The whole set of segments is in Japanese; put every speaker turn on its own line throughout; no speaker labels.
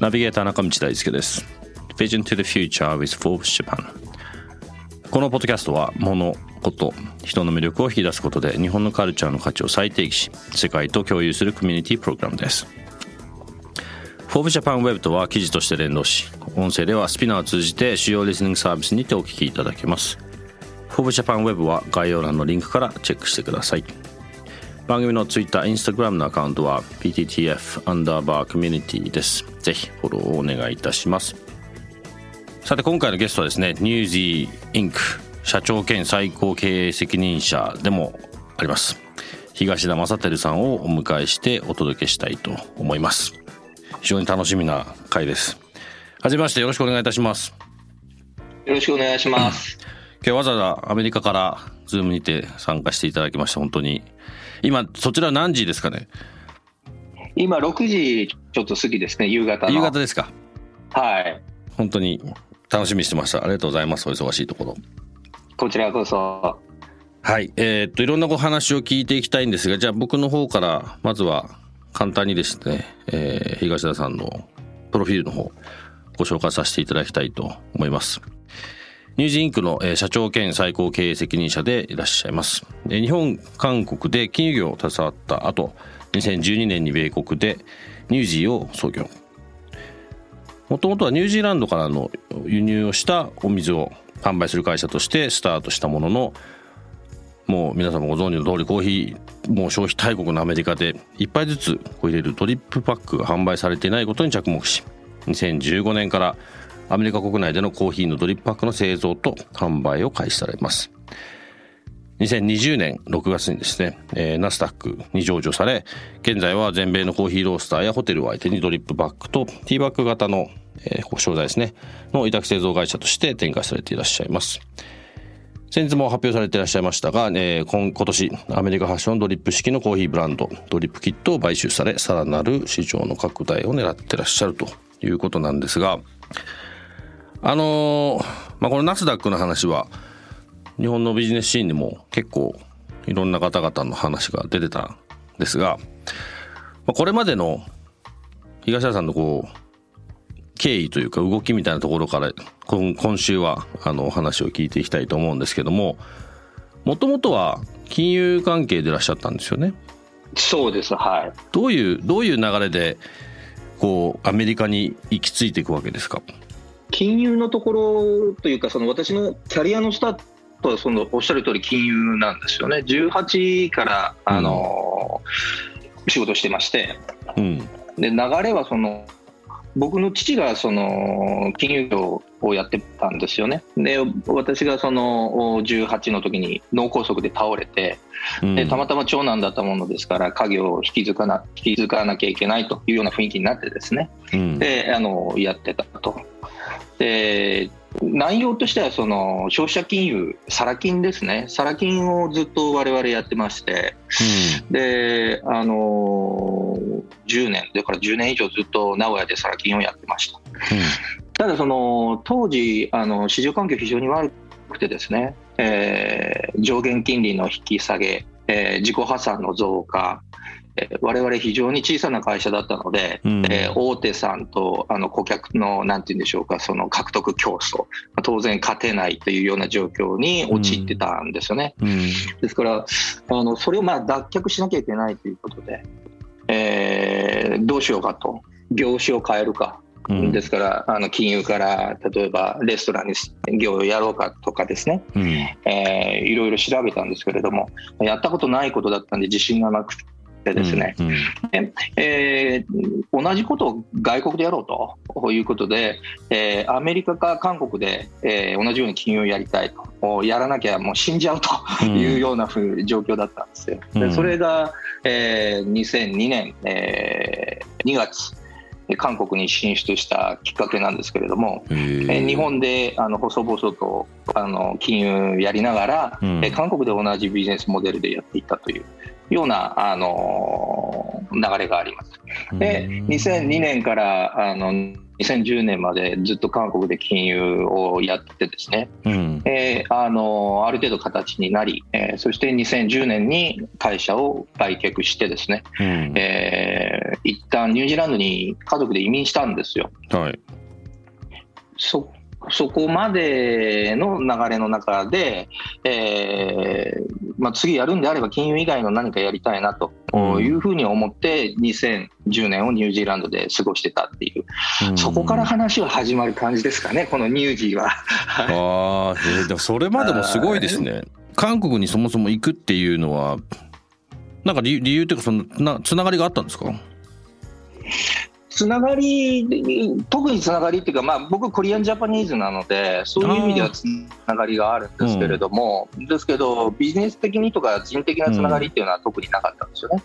ナビゲーター中道大輔です。Vision to the Future with Forbes Japan このポッドキャストは物こと人の魅力を引き出すことで日本のカルチャーの価値を再定義し世界と共有するコミュニティプログラムです。 Forbes Japan Web とは記事として連動し音声では SPINEAR を通じて主要リスニングサービスにてお聞きいただけます。 Forbes Japan Web は概要欄のリンクからチェックしてください。番組の Twitter、Instagram のアカウントは PTTF アンダーバーコミュニティです。ぜひフォローをお願いいたします。さて今回のゲストはですね、 NuZee Inc.社長兼最高経営責任者でもあります。東田正輝さんをお迎えしてお届けしたいと思います。非常に楽しみな回です。はじめましてよろしくお願いいたします。
よろしくお願いします。
今日わざわざアメリカから Zoom にて参加していただきまして本当に今そちら何時ですかね？
今6時ちょっと過ぎですね夕方
夕方ですか。
はい。
本当に楽しみにしてました。ありがとうございますお忙しいところ。
こちらこそ。
はい。えー、っといろんなお話を聞いていきたいんですがじゃあ僕の方からまずは簡単にですね、えー、東田さんのプロフィールの方ご紹介させていただきたいと思いますニュージーインクの社長兼最高経営責任者でいらっしゃいます。日本、韓国で金融業を携わった後、2012年に米国でニュージーを創業。もともとはニュージーランドからの輸入をしたお水を販売する会社としてスタートしたものの、もう皆様ご存知の通りコーヒー、もう消費大国のアメリカで一杯ずつ入れるドリップパックが販売されていないことに着目し、2015年からアメリカ国内でのコーヒーのドリップパックの製造と販売を開始されます。2020年6月にですね、えー、ナスダックに上場され、現在は全米のコーヒーロースターやホテルを相手にドリップバッグとティーバッグ型の、えー、商材ですね、の委託製造会社として展開されていらっしゃいます。先日も発表されていらっしゃいましたが、えー、今今年アメリカ発祥のドリップ式のコーヒーブランドドリップキットを買収されさらなる市場の拡大を狙ってらっしゃるということなんですがあのー、まあ、このナスダックの話は、日本のビジネスシーンにも結構いろんな方々の話が出てたんですが、まあ、これまでの東田さんのこう、経緯というか動きみたいなところから今週はあのお話を聞いていきたいと思うんですけども、もともとは金融関係でいらっしゃったんですよね？
そうです、はい。
どういう、どういう流れで、こう、アメリカに行き着いていくわけですか？
金融のところというか、その私のキャリアのスタートはそのおっしゃる通り金融なんですよね。18からあの、うん、仕事してまして、うん、で流れはその僕の父がその金融業をやってたんですよね。で私がその18の時に脳梗塞で倒れて、うん、でたまたま長男だったものですから家業を引き継がな引き継がなきゃいけないというような雰囲気になってですね、うん、であのやってたと。で内容としてはその消費者金融、サラ金ですね、サラ金をずっと我々やってまして、うん、であの10年、だから10年以上ずっと名古屋でサラ金をやってました。うん、ただその、当時あの、市場環境非常に悪くてですね、えー、上限金利の引き下げ、えー、自己破産の増加、我々非常に小さな会社だったので、うん、えー、大手さんとあの顧客のなんて言うんでしょうかその獲得競争。当然勝てないというような状況に陥ってたんですよね、うん。うん、ですからあのそれをまあ脱却しなきゃいけないということで、えー、どうしようかと。業種を変えるか。ですから、あの金融から例えばレストランに業をやろうかとかですね、うん。えー、いろいろ調べたんですけれども、やったことないことだったんで自信がなくってですね、
うんうん。
でえー同じことを外国でやろうということで、えーアメリカか韓国で、えー同じように金融をやりたいと、やらなきゃもう死んじゃうというようなふう状況だったんですよ。
うん。
でそれが、えー2002年、えー2月、韓国に進出したきっかけなんですけれども、えー日本であの細々とあの金融やりながら、
うん。
えー韓国で同じビジネスモデルでやっていったというような、あのー流れがあります。で2002年からあの2010年までずっと韓国で金融をやってですね、
うん。
えーあのある程度形になり、えーそして2010年に会社を売却してですね、
うん。
えー一旦ニュージーランドに家族で移民したんですよ。
はい。
そそこまでの流れの中で、えーまあ、次やるんであれば金融以外の何かやりたいなと
うん
いうふうに思って2010年をニュージーランドで過ごしてたっていう、
うん
そこから話は始まる感じですかねこのニュージーは。
ああ、へえ、でもそれまでもすごいですね。韓国にそもそも行くっていうのは、なんか理理由っていうか、そのなつながりがあったんですか？
つながり特につながりっていうか、まあ、僕コリアンジャパニーズなのでそういう意味ではつながりがあるんですけれども、ですけどビジネス的にとか人的なつながりっていうのは特になかったんですよね。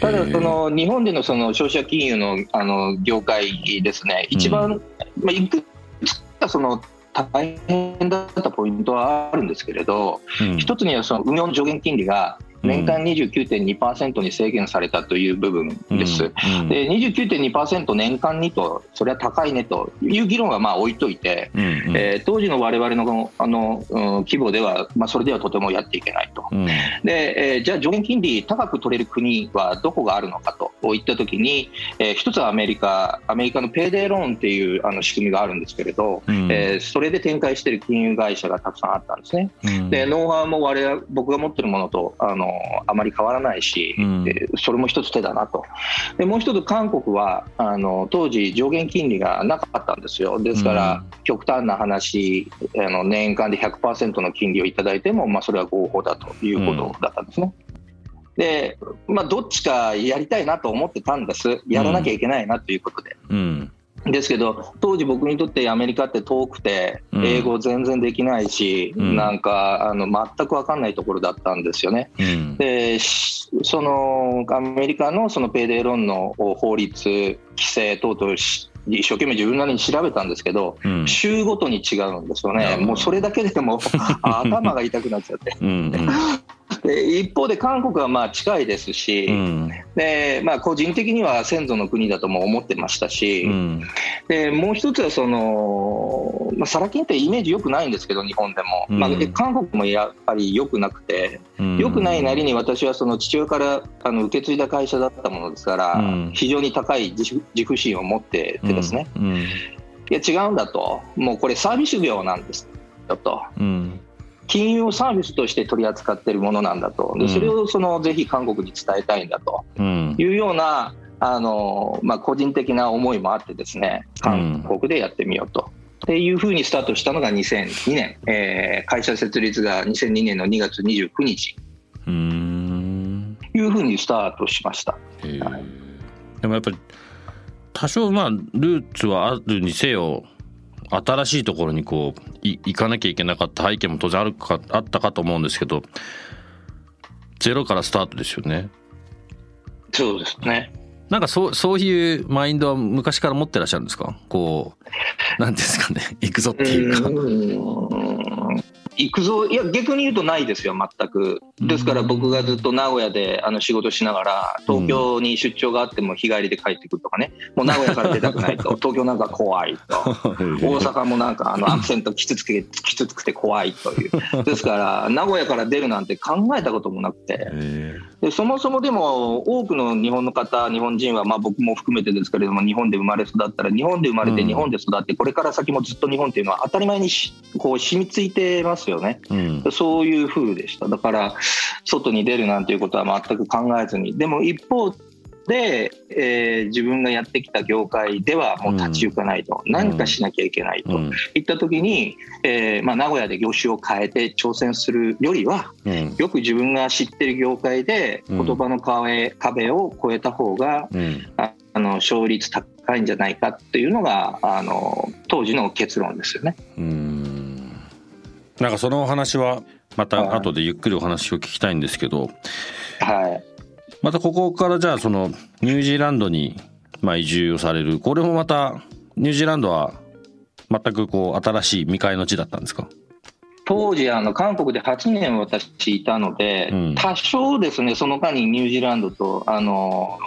ただその日本でのその消費者金融のあの業界ですね。一番、まあ、いくつかその大変だったポイントはあるんですけれど、
うん。
一つにはその運用の上限金利が年間29.2%に制限されたという部分です。
うん
で29.2%年間にと、それは高いねという議論はまあ置いといて、
うんうん。
えー当時の我々のあの、うん規模では、まあ、それではとてもやっていけないと。
うん。
で、えーじゃあ上限金利高く取れる国はどこがあるのかといったときに、えー一つはアメリカ、アメリカのペイデーローンっていうあの仕組みがあるんですけれど、
うん。
えーそれで展開している金融会社がたくさんあったんですね。
うん。
でノウハウも我々僕が持ってるものとあのあまり変わらないし、
うん。
でそれも一つ手だなと。でもう一つ韓国はあの当時上限金利がなかったんですよ。ですから、
うん。
極端な話あの年間で100%の金利をいただいても、まあ、それは合法だということだったんですね。でまあ、どっちかやりたいなと思ってたんです、やらなきゃいけないなということで。
うん。
ですけど当時僕にとってアメリカって遠くて
うん。
英語全然できないし、
うん。
なんかあの全く分かんないところだったんですよね。
うん。
でしそのアメリカのそのペイデーローンの法律規制等々し一生懸命自分なりに調べたんですけど、
うん。
州ごとに違うんですよね、もうそれだけでも 頭が痛くなっちゃって、
うん
で一方で韓国はまあ近いですし、
うん。
でまあ、個人的には先祖の国だとも思ってましたし、
うん。
でもう一つはその、まあ、サラ金ってイメージ良くないんですけど、日本でも、
うん。
まあ、で韓国もやっぱり良くなくて、
うん。
良くないなりに私はその父親からあの受け継いだ会社だったものですから、
うん。
非常に高い自負心を持っててですね、
うん。
いや違うんだと、もうこれサービス業なんですよと。
うん
金融をサービスとして取り扱っているものなんだと、でそれをそのぜひ韓国に伝えたいんだと。
うん。
いうようなあの、まあ、個人的な思いもあってですね韓国でやってみようと。っていうふうにスタートしたのが2002年、えー会社設立が2002年の2月29日。
うん。
というふうにスタートしました。
へえでもやっぱり多少まあルーツはあるにせよ新しいところにこうい行かなきゃいけなかった背景も当然あるかあったかと思うんですけどゼロからスタートですよね。
そうですね。
なんかそうそういうマインドは昔から持ってらっしゃるんですか？こうなんですかね？行くぞっていうか。
うん行くぞ。いや逆に言うとないですよ全く。ですから僕がずっと名古屋であの仕事しながら東京に出張があっても日帰りで帰ってくるとかね。もう名古屋から出たくないと。東京なんか怖いと。大阪もなんかあのアクセントきつつけきつくて怖いという。ですから名古屋から出るなんて考えたこともなくて。
へ
でそもそもでも多くの日本の方日本人はまあ僕も含めてですけれども日本で生まれ育ったら日本で生まれて
うん。
日本で育ってこれから先もずっと日本っていうのは当たり前にしこう染みついてますよね。
えうん。
そういう風でした。だから外に出るなんていうことは全く考えずに。でも一方で、えー自分がやってきた業界ではもう立ち行かないと、何かしなきゃいけないと。
うん。
いった時に、えーまあ、名古屋で業種を変えて挑戦するよりは
うん。
よく自分が知ってる業界で
うん。
言葉の壁壁を越えた方が
うん。
ああの勝率高いんじゃないかっていうのがあの当時の結論ですよね。
うんなんかそのお話はまた後でゆっくりお話を聞きたいんですけど
はい。
またここからじゃあそのニュージーランドにまあ移住をされるこれもまたニュージーランドは全くこう新しい未開の地だったんですか？
当時あの韓国で8年私いたので、
うん。
多少ですねその間にニュージーランドとあの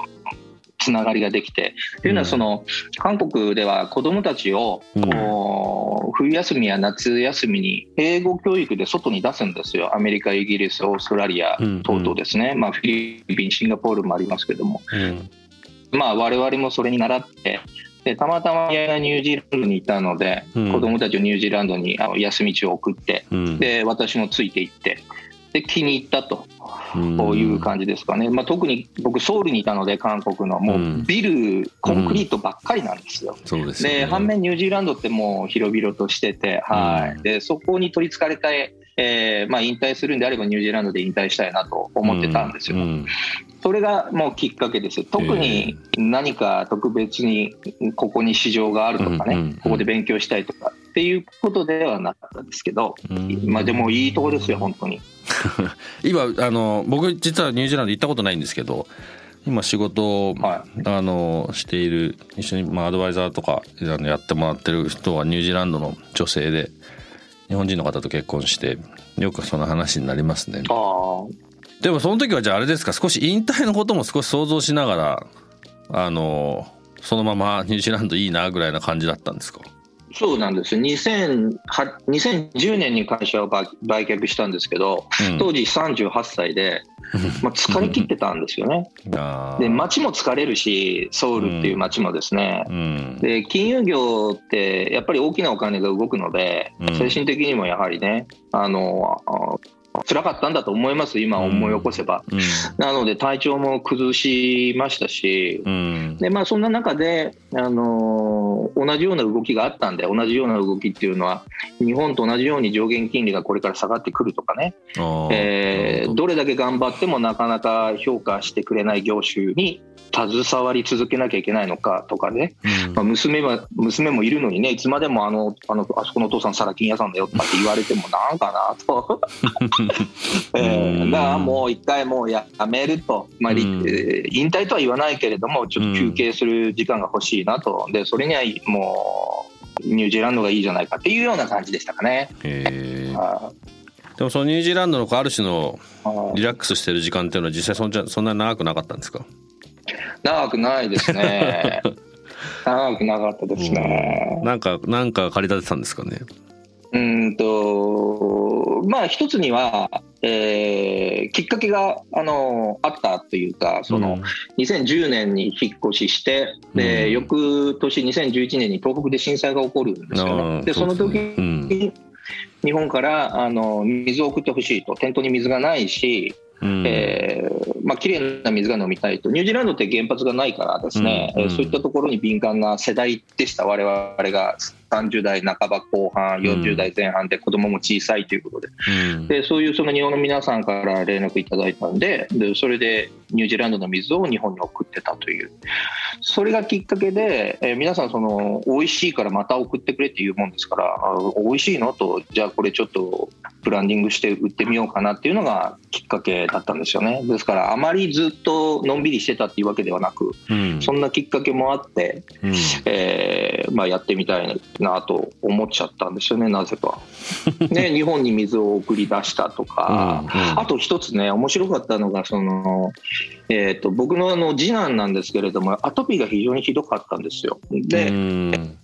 つながりができてというのはその、韓国では子どもたちを、
うん。
冬休みや夏休みに英語教育で外に出すんですよ。アメリカイギリスオーストラリア
うん
等々ですね、まあ、フィリピンシンガポールもありますけども。
うん。
まあ、我々もそれに習ってでたまたまニュージーランドにいたので、
うん。
子供たちをニュージーランドにあの休み地を送って
うん。
で私もついていってで気に入ったと。いう感じですかね、まあ、特に僕ソウルにいたので韓国の。も
うん。
うビルコンクリートばっかりなんですよ。
そうですよね。
で反面ニュージーランドってもう広々としてて、はい。
うん
でそこに取りつかれたい、えーまあ、引退するんであればニュージーランドで引退したいなと思ってたんですよ。
うん。
それがもうきっかけです。特に何か特別にここに市場があるとかね、
うんうんうん。
ここで勉強したいとかっていうことではなかったですけど、
うん。
まあでもいいとこですよ、本当に。
今あの僕実はニュージーランド行ったことないんですけど今仕事を、
は
あのしている一緒に、まあ、アドバイザーとかやってもらってる人はニュージーランドの女性で日本人の方と結婚してよくその話になりますね。でもその時はじゃああれですか少し引退のことも少し想像しながらあのそのままニュージーランドいいなぐらいな感じだったんですか？
そうなんです。2008 2010年に会社を売売却したんですけど、
うん。
当時38歳で、まあ、疲れ切ってたんですよね。で、街も疲れるし、ソウルっていう街もですね、
うん。
で金融業ってやっぱり大きなお金が動くので、
うん。
精神的にもやはりねあのあ辛かったんだと思います今思い起こせば、
うん。
なので体調も崩しましたし、
うん。
でまあ、そんな中で、あの同じような動きがあったんで同じような動きっていうのは日本と同じように上限金利がこれから下がってくるとかね、えーど。れだけ頑張ってもなかなか評価してくれない業種に携わり続けなきゃいけないのかとかね、
うん。
まあ、娘は娘もいるのにねいつまでもあのあのあそこのお父さんサラ金屋さんだよとかって言われてもなんかなと、えーだからもう一回もうやめると、まあり
うん。
えー引退とは言わないけれどもちょっと休憩する時間が欲しいなと。でそれにはもうニュージーランドがいいじゃないかっていうような感じでしたかね。
でもそのニュージーランドのある種の
ー。
リラックスしてる時間っていうのは実際そんじゃそんなに長くなかったんですか？
長くないですね。長くなかったですね。
なんかなんか借り立てたんですかね？
うーんとまあ一つには、えーきっかけがあのあったというかその、2010年に引っ越ししてで、
うん。
翌年2011年に東北で震災が起こるんですよ
あ
ね。
ー
でその時に日本からあの水を送ってほしいと。店頭に水がないし、
うん。
えーまあ綺麗な水が飲みたいと。ニュージーランドって原発がないからですね、
うん
えーそういったところに敏感な世代でした我々が30代半ば後半40代前半で子供も小さいということで。
うん。
でそういうその日本の皆さんから連絡いただいたんででそれでニュージーランドの水を日本に送ってたという。それがきっかけで、えー皆さんその美味しいからまた送ってくれっていうもんですからあ美味しいの？とじゃあこれちょっとブランディングして売ってみようかなっていうのがきっかけだったんですよね。ですからあまりずっとのんびりしてたっていうわけではなく
うん。
そんなきっかけもあって、
うん。
えーまあ、やってみたいなと思っちゃったんですよねなぜか。ね、日本に水を送り出したとか、
うん
あと一つね面白かったのがその、えー、と僕のあの次男なんですけれどもアトピーが非常にひどかったんですよ。で、
うん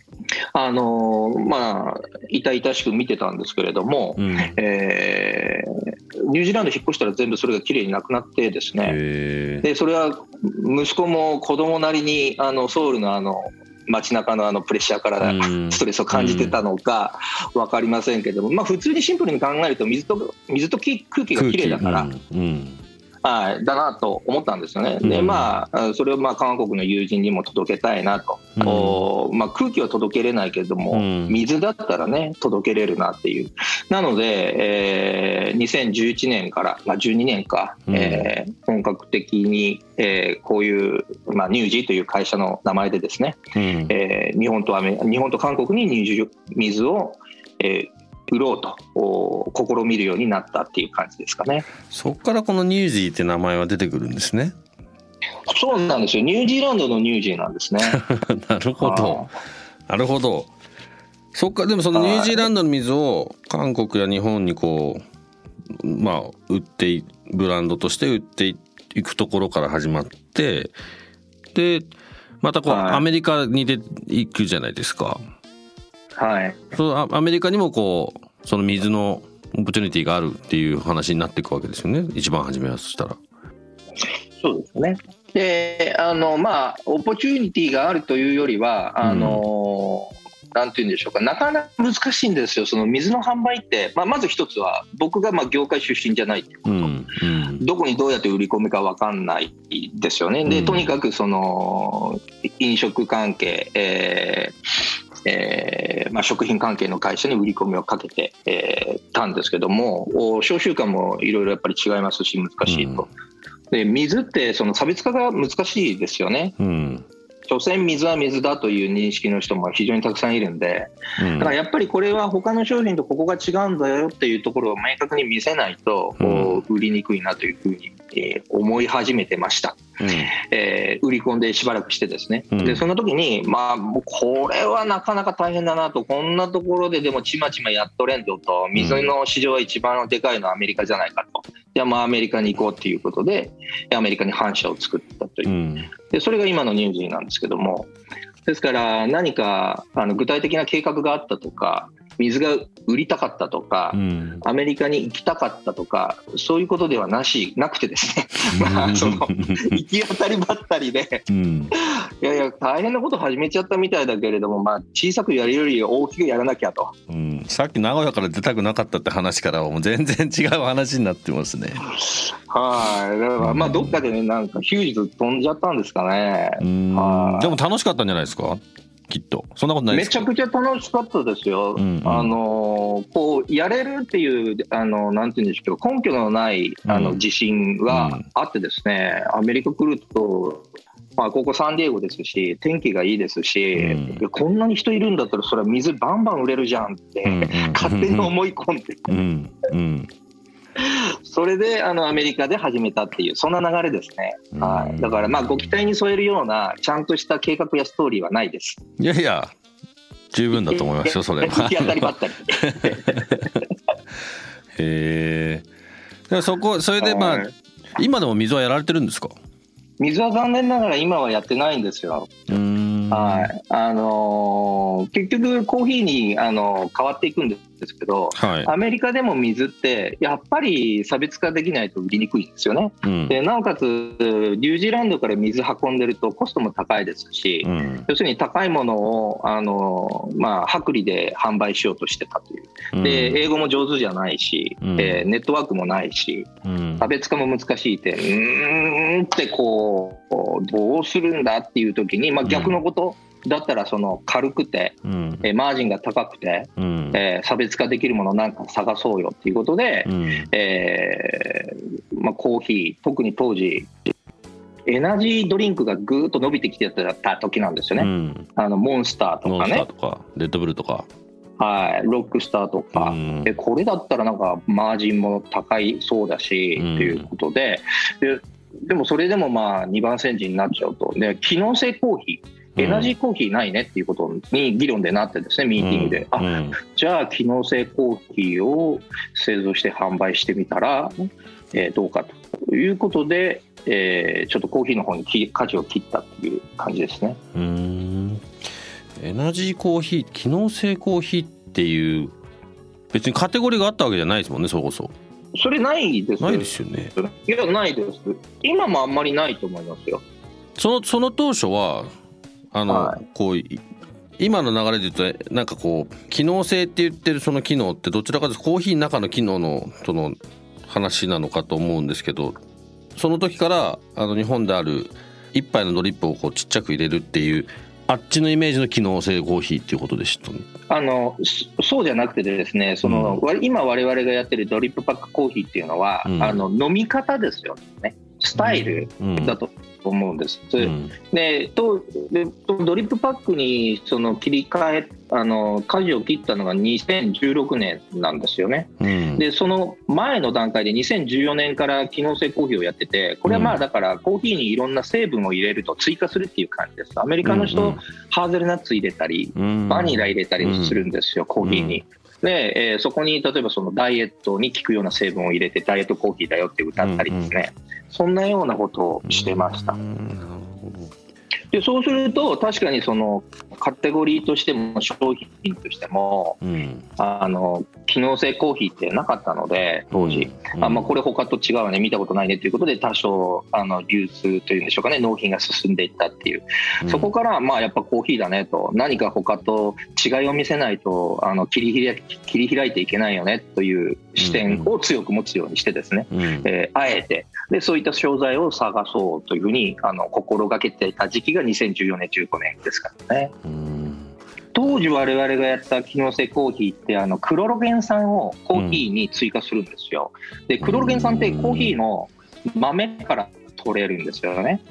あのまあ痛々しく見てたんですけれども、
うん。
えーニュージーランド引っ越したら全部それがきれいになくなってですね、でそれは息子も子供なりにあのソウルのあの街中のあのプレッシャーから
うん。
ストレスを感じてたのか分かりませんけども、まあ、普通にシンプルに考えると水と水とき空気がきれいだから、はい、だなと思ったんですよね。で、まあ、それをまあ韓国の友人にも届けたいなと、うん、まあ、空気は届けれないけれども、うん、水だったらね、届けれるなっていう。なので、えー、2011年から、まあ、12年か、うん、えー、本格的に、えー、こういう、まあ、乳児という会社の名前でですね、うん、えー、日本とアメ日本と韓国に水を、えー、売ろうと試みるようになったっていう感じですかね。
そこからこのニュージーって名前は出てくるんですね。
そうなんですよ。ニュージーランドのニュージーなんですね。
なるほど。なるほど。そっかでもそのニュージーランドの水を韓国や日本にこうまあ売ってブランドとして売っていくところから始まってでまたこうアメリカに出て行くじゃないですか。
はい、
そのアメリカにもこうその水の opportunity があるっていう話になっていくわけですよね。一番初めはそしたら。
そうですね。であのまあ opportunity があるというよりはあの、うん、なんて言うんでしょうか。なかなか難しいんですよ。その水の販売って、まあ、まず一つは僕がまあ業界出身じゃないっていうこと、うんうん、どこにどうやって売り込みか分かんないですよね。でとにかくその飲食関係、えーえーまあ、食品関係の会社に売り込みをかけて、えー、たんですけども商習慣もいろいろやっぱり違いますし難しいと、うん、で水ってその差別化が難しいですよね、うん、所詮水は水だという認識の人も非常にたくさんいるんで、うん、だからやっぱりこれは他の商品とここが違うんだよっていうところを明確に見せないと、売りにくいなというふうに、え思い始めてました。うん、えー、売り込んでしばらくしてですね、うん、でその時に、まあ、これはなかなか大変だなと、こんなところででもちまちまやっとれんと、水の市場は一番でかいのはアメリカじゃないかと、じゃあまあアメリカに行こうということで、アメリカに反社を作ったという、うん、でそれが今のニュージーなんですけども、ですから何かあの具体的な計画があったとか、水が売りたかったとか、うん、アメリカに行きたかったとかそういうことではなしなくてですね。まあその行き当たりばったりで、うん、いやいや大変なこと始めちゃったみたいだけれども、まあ、小さくやるより大きくやらなきゃと、
うん、さっき名古屋から出たくなかったって話からもう全然違う話になってますね。
はい。だからまあどっかでねなんかヒュージズ飛んじゃったんですかね。で
も楽しかったんじゃないですか？きっと。そんなことない
めちゃくちゃ楽しかったですよ、うんうん、あのこうやれるっていうあのなんていうんでしょう。根拠のないあの自信はあってですね、うん、アメリカ来るとまあ、ここサンディエゴですし天気がいいですし、うん、こんなに人いるんだったらそれは水バンバン売れるじゃんって、勝手に思い込んで、うんうん、それであのアメリカで始めたっていうそんな流れですね、はい、だからまあご期待に添えるようなちゃんとした計画やストーリーはないです。
いやいや十分だと思いますよそれは。
当たりばったり。
へえそこそれでまあ、今でも水はやられてるんですか？
水は残念ながら今はやってないんですよ。はい。あのー、結局コーヒーに、あのー、変わっていくんですけど、はい、アメリカでも水ってやっぱり差別化できないと売りにくいんですよね。うん、でなおかつニュージーランドから水運んでるとコストも高いですし、うん、要するに高いものをあの、まあ、薄利で販売しようとしてたという。で英語も上手じゃないし、うん、えー、ネットワークもないし、差別化も難しいってうーんってこうどうするんだっていう時に、まあ、逆のこと、だったらその軽くて、うん、えマージンが高くて、うん、えー、差別化できるものなんか探そうよっていうことで、うん、えー、まあ、コーヒー特に当時エナジードリンクがぐーっと伸びてきてた時なんですよね、うん、あのモンスターとかね。
とかレッドブルとか。
はい、ロックスターとか、うん、でこれだったらなんかマージンも高いそうだし、うん、ということで。ででもそれでもまあ2番煎じになっちゃうと。で機能性コーヒーエナジーコーヒーないねっていうことに議論でなってですね、ミーティングで、あじゃあ機能性コーヒーを製造して販売してみたら、えー、どうかということで、えー、ちょっとコーヒーの方に舵を切ったっていう感じですね。
うん。エナジーコーヒー機能性コーヒーっていう別にカテゴリーがあったわけじゃないですもんねそこそ。
それないです。
ないですよね。
いやないです。今もあんまりないと思いますよ。
そのその当初はあの、はい、こう今の流れで言うとなんかこう機能性って言ってるその機能ってどちらかというとコーヒーの中の機能のその話なのかと思うんですけどその時からあの日本である一杯のドリップをこうちっちゃく入れるっていうあっちのイメージの機能性コーヒーっていうことでした、
あのそうじゃなくてですねその、うん、今我々がやってるドリップパックコーヒーっていうのは、うん、あの飲み方ですよね。スタイルだと思うんです。うん、でとでドリップパックにその切り替えあの舵を切ったのが2016年なんですよね、うん、でその前の段階で2014年から機能性コーヒーをやっててこれはまあだからコーヒーにいろんな成分を入れると追加するっていう感じです。アメリカの人、うんうん、ハーゼルナッツ入れたり、バニラ入れたりするんですよ、コーヒーに。で、えー、そこに例えばそのダイエットに効くような成分を入れてダイエットコーヒーだよって歌ったりですね、うんうん、そんなようなことをしてました。でそうすると確かにそのカテゴリーとしても商品としても、うん、あの機能性コーヒーってなかったので当時、うん、あまあ、これ他と違うわね見たことないねということで多少あの流通というんでしょうかね納品が進んでいったっていう、うん、そこからまあやっぱコーヒーだねと何か他と違いを見せないとあの切り開切り開いていけないよねという視点を強く持つようにしてですね、うん、えー、あえてでそういった商材を探そうというふうにあの心がけていた時期が2014年15年ですからね。当時我々がやった機能性コーヒーってあのクロロゲン酸をコーヒーに追加するんですよ。でクロロゲン酸ってコーヒーの豆から取れるんですよね。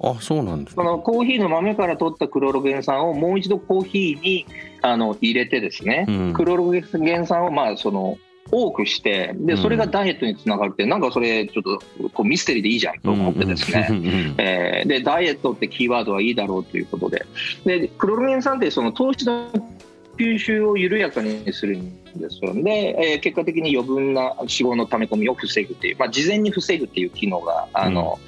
あそうなんです、
そのコーヒーの豆から取ったクロロゲン酸をもう一度コーヒーにあの入れてですね、うん、クロロゲン酸をまあその多くしてでそれがダイエットにつながるって、うん、なんかそれちょっとこうミステリーでいいじゃんと思ってですね、えー、でダイエットってキーワードはいいだろうということで。でクロロゲン酸ってその糖質の吸収を緩やかにするんですよで、えー、結果的に余分な脂肪の溜め込みを防ぐっていう、まあ、事前に防ぐっていう機能があの、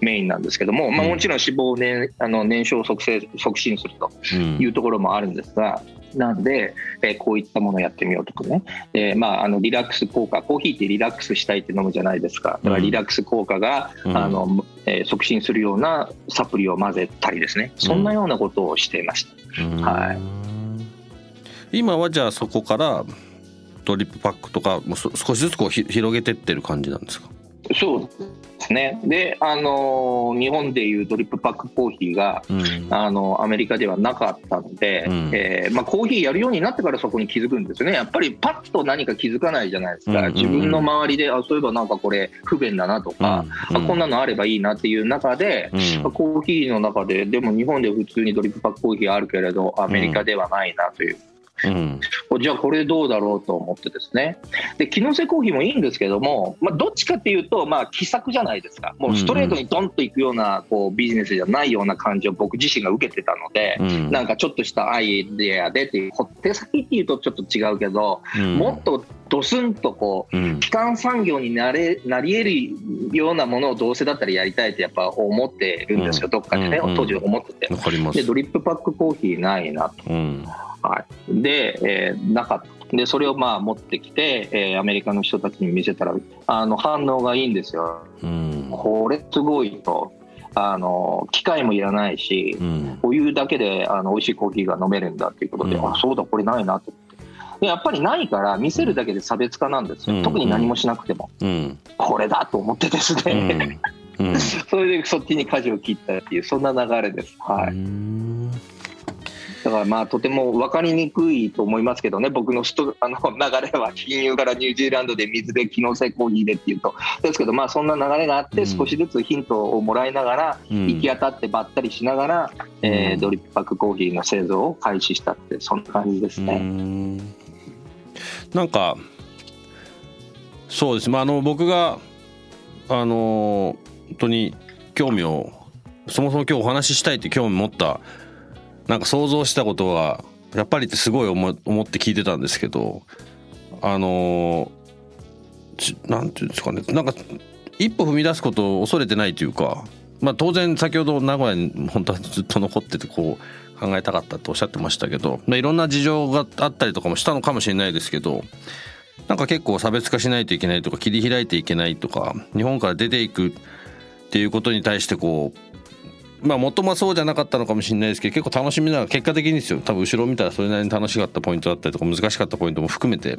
うん、メインなんですけども、まあ、もちろん脂肪を、ね、あの燃焼促進促進するというところもあるんですが、なんで、えー、こういったものをやってみようとかね、えーまあ、あのリラックス効果コーヒーってリラックスしたいって飲むじゃないですか。だからリラックス効果が、うん、あのえー、促進するようなサプリを混ぜたりですね。そんなようなことをしていました、うん、はい、
今はじゃあそこからドリップパックとかも少しずつこう広げてってる感じなんですか？
そうですね。で、あの日本でいうドリップパックコーヒーが、うん、あのアメリカではなかったので、うん、えー、まあ、コーヒーやるようになってからそこに気づくんですね。やっぱりパッと何か気づかないじゃないですか。うんうん、自分の周りで、あ、そういえばなんかこれ不便だなとか、うん、あこんなのあればいいなっていう中で、コーヒーの中で、でも日本で普通にドリップパックコーヒーあるけれど、アメリカではないなという。うん、じゃあこれどうだろうと思ってですね。で機能性コーヒーもいいんですけども、まあ、どっちかっていうと、まあ、奇策じゃないですか。もうストレートにドンといくようなこうビジネスじゃないような感じを僕自身が受けてたので、うん、なんかちょっとしたアイデアでっていう手先っていうとちょっと違うけど、うん、もっとドスンとこう、基幹産業になれなり得るようなものをどうせだったらやりたいってやっぱ思ってるんですよ、どっかでね、当時思ってて。でドリップパックコーヒーないなと。はい、で、えー、なかった。でそれをまあ持ってきて、えー、アメリカの人たちに見せたらあの反応がいいんですよ。うん、これすごいと。あの機械もいらないし、うん、お湯だけであの美味しいコーヒーが飲めるんだっていうことで、うん、あそうだこれないなとやっぱりないから見せるだけで差別化なんですよ、うん、特に何もしなくても、これだと思ってですね、それでそっちに舵を切ったっていうそんな流れです。はい。だからまあとても分かりにくいと思いますけどね、僕のスト あの流れは金融からニュージーランドで水で機能性コーヒーでっていうと、ですけど、まあそんな流れがあって、少しずつヒントをもらいながら、行き当たってばったりしながら、えー、ドリップパックコーヒーの製造を開始したって、そんな感じですね。
なんかそうです、まあ、あの僕があの本当に興味をそもそも今日お話ししたいって興味持ったなんか想像したことはやっぱりってすごい思って聞いてたんですけどあのなんていうんですかね。なんか一歩踏み出すことを恐れてないというか、まあ、当然先ほど名古屋に本当はずっと残っててこう考えたかったっておっしゃってましたけど、まあ、いろんな事情があったりとかもしたのかもしれないですけどなんか結構差別化しないといけないとか切り開いていけないとか日本から出ていくっていうことに対してこうまあ元もそうじゃなかったのかもしれないですけど結構楽しみなら結果的にですよ。多分後ろ見たらそれなりに楽しかったポイントだったりとか難しかったポイントも含めて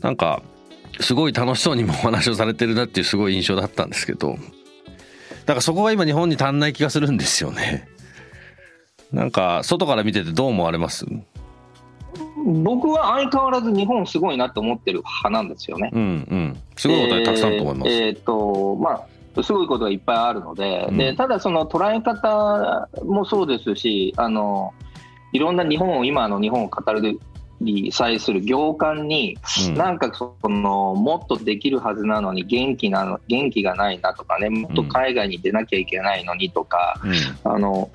なんかすごい楽しそうにもお話をされてるなっていうすごい印象だったんですけどだからそこが今日本に足んない気がするんですよね。なんか外から見ててどう思われます？
僕は相変わらず日本すごいなと思ってる派なんですよね。
うんうん。すごいことはたくさんと思います、
えーえーとまあ、すごいことがいっぱいあるので、
うん。
でただ、その捉え方もそうですし、あのいろんな日本を、今の日本を語るに際する行間に、
うん。
なんかそのもっとできるはずなのに元気なの元気がないなとかね、もっと海外に出なきゃいけないのにとか、
うん。
あの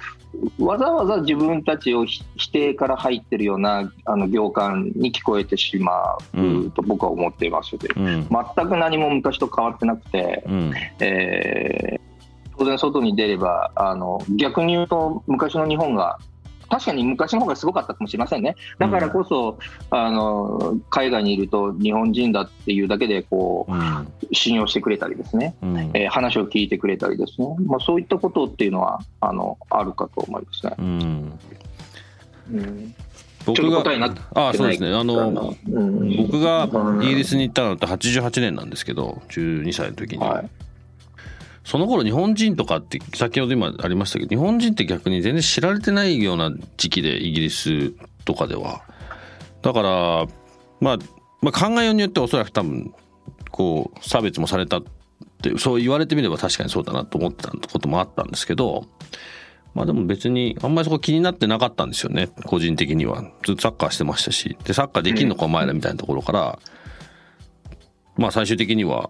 わざわざ自分たちをひ否定から入ってるようなあの行間に聞こえてしまうと僕は思っていますで、
うん。
全く何も昔と変わってなくて、
うん。
えー当然外に出ればあの逆に言うと昔の日本が確かに昔の方がすごかったかもしれませんね。だからこそ、あの海外にいると日本人だっていうだけでこ
うん。
う信用してくれたりですね、
うん。
えー話を聞いてくれたりですね、まあ、そういったことっていうのはあのあるかと思いますね。
うん。
うん。
僕があそうですね。あの
うん。
僕がイギリスに行ったのって88年なんですけど12歳の時に、
はい
その頃日本人とかって先ほど今ありましたけど日本人って逆に全然知られてないような時期でイギリスとかでは。だから、まあ、まあ考えようによっておそらく多分こう差別もされたってそう言われてみれば確かにそうだなと思ってたこともあったんですけどまあでも別にあんまりそこ気になってなかったんですよね。個人的には。ずっとサッカーしてましたし。でサッカーできんのかお前らみたいなところから、まあ最終的には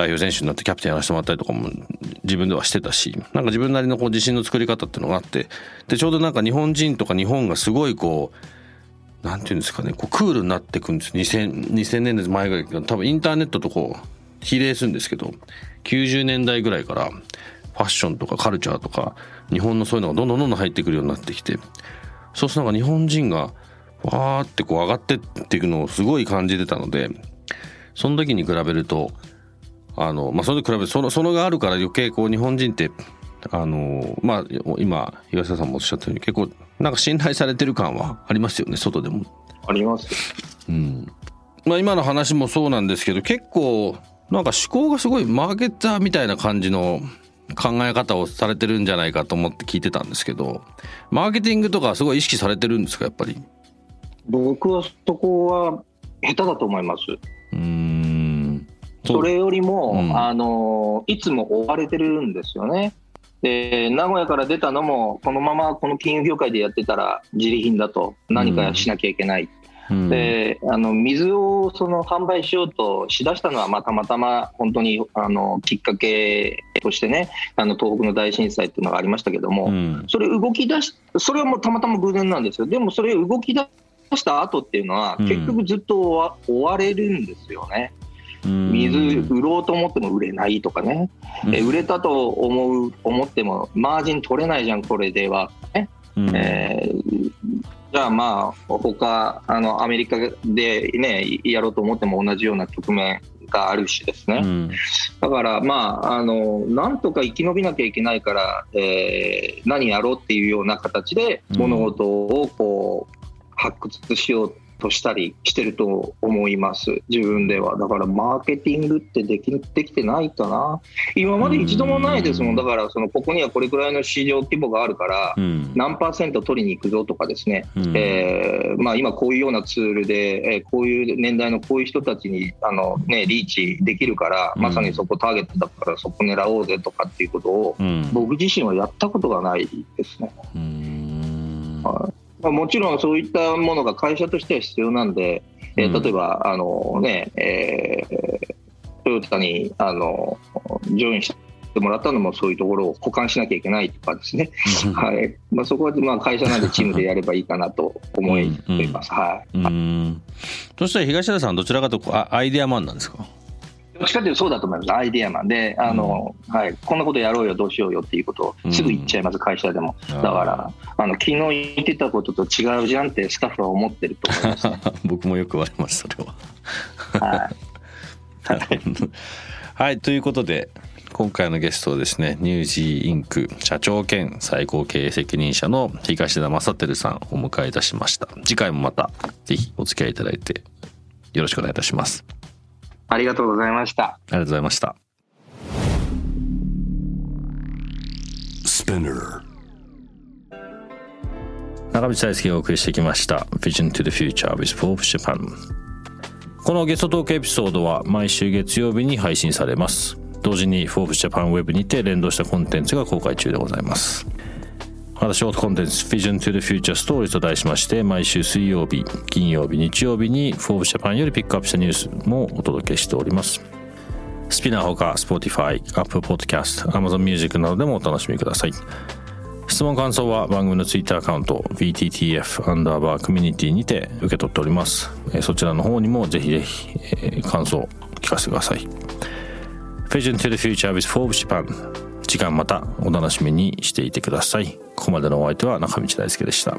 代表選手になってキャプテンやらせてもらったりとかも自分ではしてたしなんか自分なりのこう自信の作り方っていうのがあってでちょうどなんか日本人とか日本がすごいこうなんていうんですかねこうクールになっていくんです2000 2000年前ぐらいから多分インターネットとこう比例するんですけど90年代ぐらいからファッションとかカルチャーとか日本のそういうのがどんどんどんどん入ってくるようになってきてそうするとなんか日本人がわーってこう上がってっていくのをすごい感じてたのでその時に比べるとあの、まあ、それと比べてそのそのがあるから余計こう日本人ってあのまあ今東田さんもおっしゃったように結構なんか信頼されてる感はありますよね外でも。
あります
うんまあ、今の話もそうなんですけど結構なんか思考がすごいマーケターみたいな感じの考え方をされてるんじゃないかと思って聞いてたんですけどマーケティングとかすごい意識されてるんですかやっぱり？
僕はそこは下手だと思います。
うーん
それよりも、
うん。
あのいつも追われてるんですよね。で名古屋から出たのもこのままこの金融業界でやってたら自利品だと何かしなきゃいけない、
うん。
であの水をその販売しようとしだしたのは、まあ、たまたま本当にあのきっかけとしてねあの東北の大震災っていうのがありましたけども、
うん。
それ動き出しそれはもうたまたま偶然なんですよ。でもそれ動き出した後っていうのは
うん。
結局ずっと追わ追われるんですよね。
うん
水売ろうと思っても売れないとかね、
うん。
え売れたと思う思ってもマージン取れないじゃんこれでは、ね
うん。
えーじゃあまあ他あのアメリカでねやろうと思っても同じような局面があるしですね、
うん。
だからまああのなんとか生き延びなきゃいけないから、えー何やろうっていうような形で
うん
物事をこう発掘しようとしたりしてると思います。自分では。だからマーケティングってできできてないかな。今まで一度もないですもん。だからそのここにはこれくらいの市場規模があるから
うん。
何パーセント取りに行くぞとかですね、
うん。
えーまあ、今こういうようなツールで、えーこういう年代のこういう人たちにあの、ね、リーチできるから
うん。
まさにそこターゲットだからそこ狙おうぜとかっていうことを
うん。
僕自身はやったことがないですね。
うん。
はいまあ、もちろんそういったものが会社としては必要なんで、えー
うん。
例えばあの、ねえートヨタにあのジョインしてもらったのもそういうところを補完しなきゃいけないとかですね、はい。まあ、そこはまあ会社なんでチームでやればいいかなと思います。はい
うん。そしたら東田さんはどちらかというとあアイデアマンなんですか？
どっちかというとそうだと思います、アイデアマンで、あのはい、こんなことやろうよ、どうしようよっていうことをすぐ言っちゃいます、会社でも。だから、あの昨日言ってたことと違うじゃんってスタッフは思ってると思います、ね。
僕もよく言われますそれは。
はい。
はいということで今回のゲストをですねニュージーインク社長兼最高経営責任者の東田正輝さんをお迎えいたしました。次回もまたぜひお付き合いいただいてよろしくお願いいたします
ありがとうございました。
ありがとうございました。Spinner 中道大輔がお送りしてきました。Vision to the Future with Forbes Japan このゲストトークエピソードは毎週月曜日に配信されます。同時に Forbes Japan Web にて連動したコンテンツが公開中でございますまたショートコンテンツ Vision to the Future Story と題しまして毎週水曜日金曜日日曜日に Forbes Japan よりピックアップしたニュースもお届けしております。スピナーほか Spotify、Apple Podcast、Amazon Music などでもお楽しみください。質問感想は番組のツイッターアカウント VTTF アンダーバーコミュニティにて受け取っております。そちらの方にもぜひぜひ感想を聞かせてください。Vision to the Future with Forbes Japan 時間またお楽しみにしていてください。ここまでのお相手は中道大輔でした。